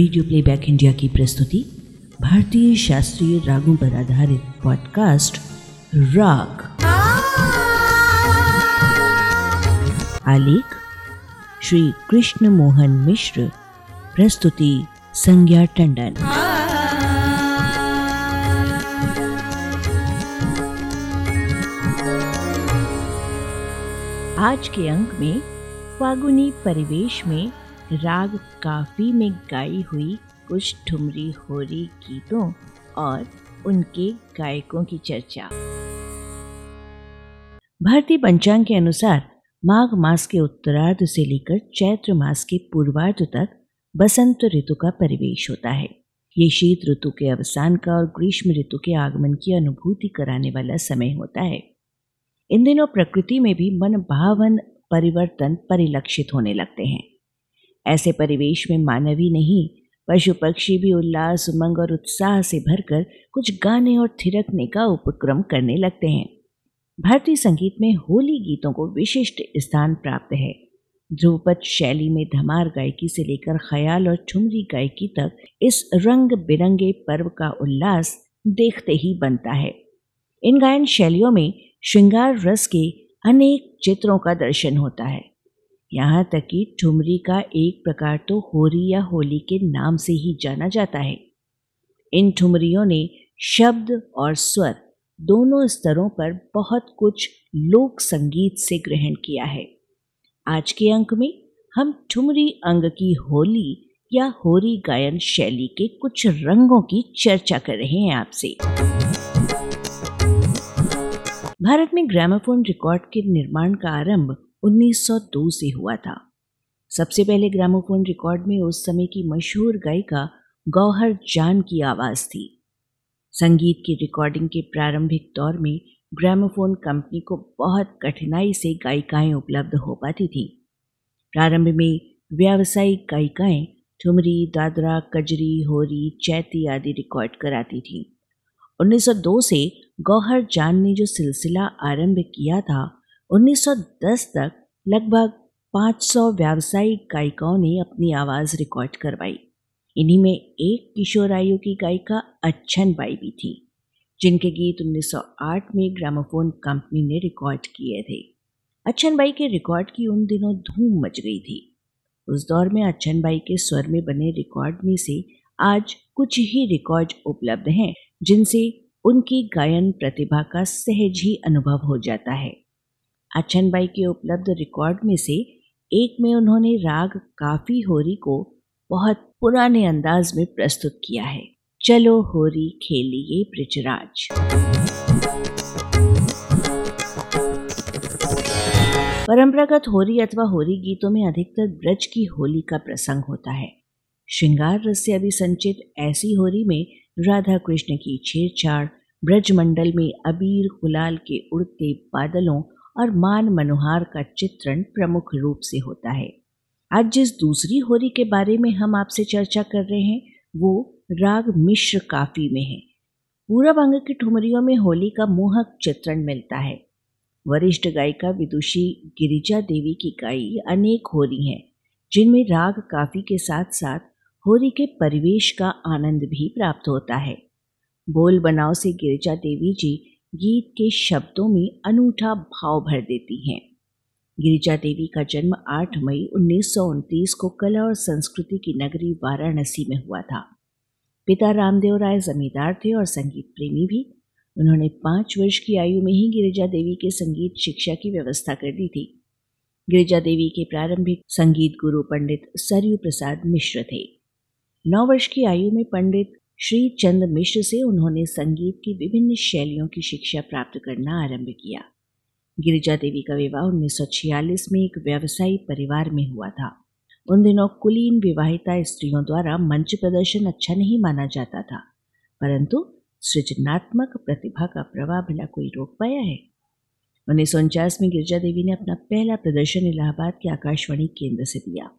Radio playback India की प्रस्तुति, भारतीय शास्त्रीय रागों पर आधारित पॉडकास्ट राग आलेख, श्री कृष्ण मोहन मिश्र, प्रस्तुति, संज्ञा टंडन। आज के अंक में फागुनी परिवेश में राग काफ़ी में गाई हुई कुछ ठुमरी होरी गीतों और उनके गायकों की चर्चा। भारतीय पंचांग के अनुसार, माघ मास के उत्तरार्ध से लेकर चैत्र मास के पूर्वार्ध तक बसंत ऋतु का परिवेश होता है। ये शीत ऋतु के अवसान का और ग्रीष्म ऋतु के आगमन की अनुभूति कराने वाला समय होता है। इन दिनों प्रकृति में भी मन भावन परिवर्तन परिलक्षित होने लगते हैं। ऐसे परिवेश में मानवी नहीं पशु पक्षी भी उल्लास, उमंग और उत्साह से भरकर कुछ गाने और थिरकने का उपक्रम करने लगते हैं। भारतीय संगीत में होली गीतों को विशिष्ट स्थान प्राप्त है। ध्रुवपद शैली में धमार गायकी से लेकर ख्याल और ठुमरी गायकी तक इस रंग बिरंगे पर्व का उल्लास देखते ही बनता है। इन गायन शैलियों में श्रृंगार रस के अनेक चित्रों का दर्शन होता है। यहाँ तक कि ठुमरी का एक प्रकार तो होरी या होली के नाम से ही जाना जाता है। इन ठुमरियों ने शब्द और स्वर दोनों स्तरों पर बहुत कुछ लोक संगीत से ग्रहण किया है। आज के अंक में हम ठुमरी अंग की होली या होरी गायन शैली के कुछ रंगों की चर्चा कर रहे हैं आपसे। भारत में ग्रामोफोन रिकॉर्ड के निर्माण का आरंभ 1902 से हुआ था। सबसे पहले ग्रामोफोन रिकॉर्ड में उस समय की मशहूर गायिका गौहर जान की आवाज़ थी। संगीत की रिकॉर्डिंग के प्रारंभिक दौर में ग्रामोफोन कंपनी को बहुत कठिनाई से गायिकाएँ उपलब्ध हो पाती थी। प्रारंभ में व्यावसायिक गायिकाएँ ठुमरी, दादरा, कजरी, होरी, चैती आदि रिकॉर्ड कराती थी। 1902 से गौहर जान ने जो सिलसिला आरंभ किया था 1910 तक लगभग 500 व्यावसायिक गायिकाओं ने अपनी आवाज़ रिकॉर्ड करवाई। इन्हीं में एक किशोर आयु की गायिका अच्छन बाई भी थी, जिनके गीत 1908 में ग्रामोफोन कंपनी ने रिकॉर्ड किए थे। अच्छन बाई के रिकॉर्ड की उन दिनों धूम मच गई थी। उस दौर में अच्छन बाई के स्वर में बने रिकॉर्ड में से आज कुछ ही रिकॉर्ड उपलब्ध हैं, जिनसे उनकी गायन प्रतिभा का सहज ही अनुभव हो जाता है। अच्छनबाई के उपलब्ध रिकॉर्ड में से एक में उन्होंने राग काफ़ी होरी को बहुत पुराने अंदाज में प्रस्तुत किया है। चलो होरी खेलिए ब्रिजराज परंपरागत होरी अथवा होरी गीतों में अधिकतर ब्रज की होली का प्रसंग होता है। श्रृंगार रस से अभी संचित ऐसी होरी में राधा कृष्ण की छेड़छाड़ ब्रज मंडल में अबीर गुलाल के उड़ते बादलों और मान मनोहार का चित्रण प्रमुख रूप से होता है। आज जिस दूसरी होरी के बारे में हम आपसे चर्चा कर रहे हैं, वो राग मिश्र काफ़ी में है। पूरब अंग की ठुमरियों में होली का मोहक चित्रण मिलता है। वरिष्ठ गायिका विदुषी गिरिजा देवी की गायी अनेक होरी हैं, जिनमें राग काफ़ी के साथ साथ होरी के परिवेश का आनंद भी प्राप्त होता है। बोल बनाव से गिरिजा देवी जी गीत के शब्दों में अनूठा भाव भर देती हैं। गिरिजा देवी का जन्म 8 मई उन्नीस सौ उनतीस को कला और संस्कृति की नगरी वाराणसी में हुआ था। पिता रामदेव राय जमींदार थे और संगीत प्रेमी भी। उन्होंने पाँच वर्ष की आयु में ही गिरिजा देवी के संगीत शिक्षा की व्यवस्था कर दी थी। गिरिजा देवी के प्रारंभिक संगीत गुरु पंडित सरयू प्रसाद मिश्र थे। नौ वर्ष की आयु में पंडित श्री चंद मिश्र से उन्होंने संगीत की विभिन्न शैलियों की शिक्षा प्राप्त करना आरंभ किया। गिरिजा देवी का विवाह उन्नीस सौ छियालीस में एक व्यवसायी परिवार में हुआ था। उन दिनों कुलीन विवाहिता स्त्रियों द्वारा मंच प्रदर्शन अच्छा नहीं माना जाता था, परंतु सृजनात्मक प्रतिभा का प्रवाह भला कोई रोक पाया है? उन्नीस सौ उनचास में गिरिजा देवी ने अपना पहला प्रदर्शन इलाहाबाद के आकाशवाणी केंद्र से दिया।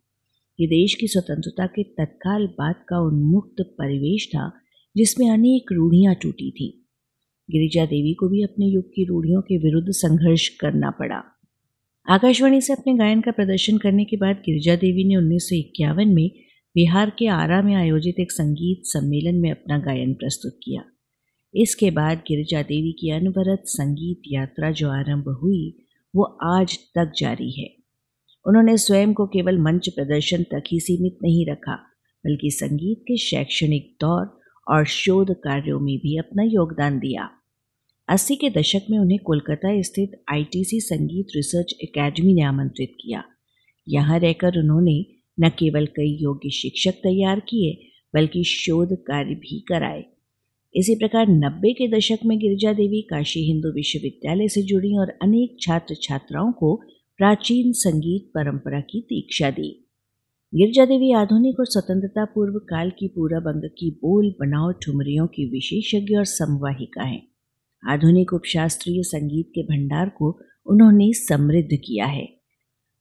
ये देश की स्वतंत्रता के तत्काल बाद का उन्मुक्त परिवेश था, जिसमें अनेक रूढ़ियाँ टूटी थी। गिरिजा देवी को भी अपने युग की रूढ़ियों के विरुद्ध संघर्ष करना पड़ा। आकाशवाणी से अपने गायन का प्रदर्शन करने के बाद गिरिजा देवी ने उन्नीस सौ इक्यावन में बिहार के आरा में आयोजित एक संगीत सम्मेलन में अपना गायन प्रस्तुत किया। इसके बाद गिरिजा देवी की अनवरत संगीत यात्रा जो आरंभ हुई, वो आज तक जारी है। उन्होंने स्वयं को केवल मंच प्रदर्शन तक ही सीमित नहीं रखा, बल्कि संगीत के शैक्षणिक दौर और शोध कार्यों में भी अपना योगदान दिया। अस्सी के दशक में उन्हें कोलकाता स्थित आईटीसी संगीत रिसर्च एकेडमी ने आमंत्रित किया। यहाँ रहकर उन्होंने न केवल कई योग्य शिक्षक तैयार किए, बल्कि शोध कार्य भी कराए। इसी प्रकार नब्बे के दशक में गिरिजा देवी काशी हिंदू विश्वविद्यालय से जुड़ी और अनेक छात्र छात्राओं को प्राचीन संगीत परंपरा की दीक्षा दी। गिरजा देवी आधुनिक और स्वतंत्रता पूर्व काल की पूरब अंग की बोल बनाव ठुमरियों की विशेषज्ञ और संवाहिका हैं। आधुनिक उपशास्त्रीय संगीत के भंडार को उन्होंने समृद्ध किया है।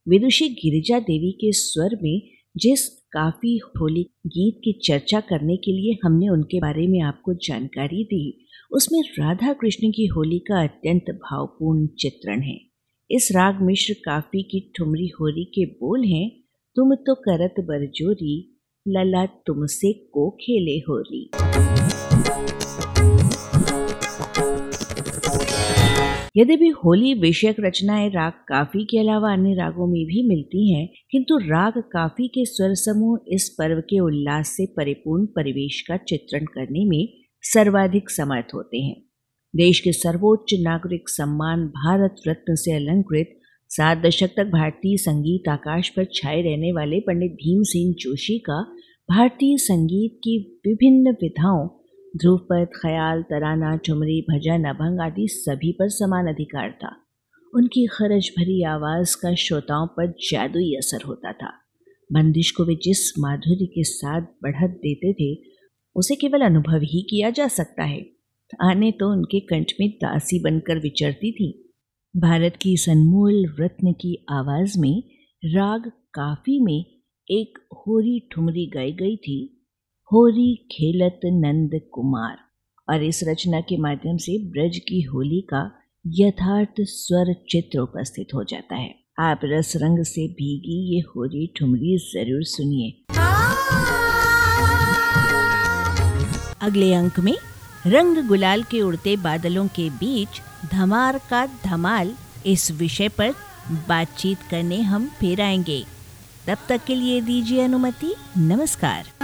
विदुषी गिरिजा देवी के स्वर में जिस काफ़ी होली गीत की चर्चा करने के लिए हमने उनके बारे में आपको जानकारी दी, उसमें राधा कृष्ण की होली का अत्यंत भावपूर्ण चित्रण है। इस राग मिश्र काफ़ी की ठुमरी होरी के बोल हैं, तुम तो करत बरजोरी, लला तुमसे को खेले होरी। यद्यपि होली विषयक रचनाएँ राग काफ़ी के अलावा अन्य रागों में भी मिलती हैं, किंतु राग काफ़ी के स्वर समूह इस पर्व के उल्लास से परिपूर्ण परिवेश का चित्रण करने में सर्वाधिक समर्थ होते हैं। देश के सर्वोच्च नागरिक सम्मान भारत रत्न से अलंकृत सात दशक तक भारतीय संगीत आकाश पर छाए रहने वाले पंडित भीमसेन जोशी का भारतीय संगीत की विभिन्न विधाओं, ध्रुवपद, ख्याल, तराना ठुमरी भजन, अभंग आदि सभी पर समान अधिकार था। उनकी खरज भरी आवाज़ का श्रोताओं पर जादुई असर होता था। बंदिश को वे जिस माधुर्य के साथ बढ़त देते थे, उसे केवल अनुभव ही किया जा सकता है। आने तो उनके कंठ में दासी बनकर विचरती थी। भारत की इस अनमोल रत्न की आवाज़ में राग काफ़ी में एक होरी ठुमरी गाई गई थी, होरी खेलत नंद कुमार। और इस रचना के माध्यम से ब्रज की होली का यथार्थ स्वर चित्र उपस्थित हो जाता है। आप रस रंग से भीगी ये होरी ठुमरी ज़रूर सुनिए। अगले अंक में रंग गुलाल के उड़ते बादलों के बीच धमार का धमाल इस विषय पर बातचीत करने हम फिर आएँगे। तब तक के लिए दीजिए अनुमति। नमस्कार।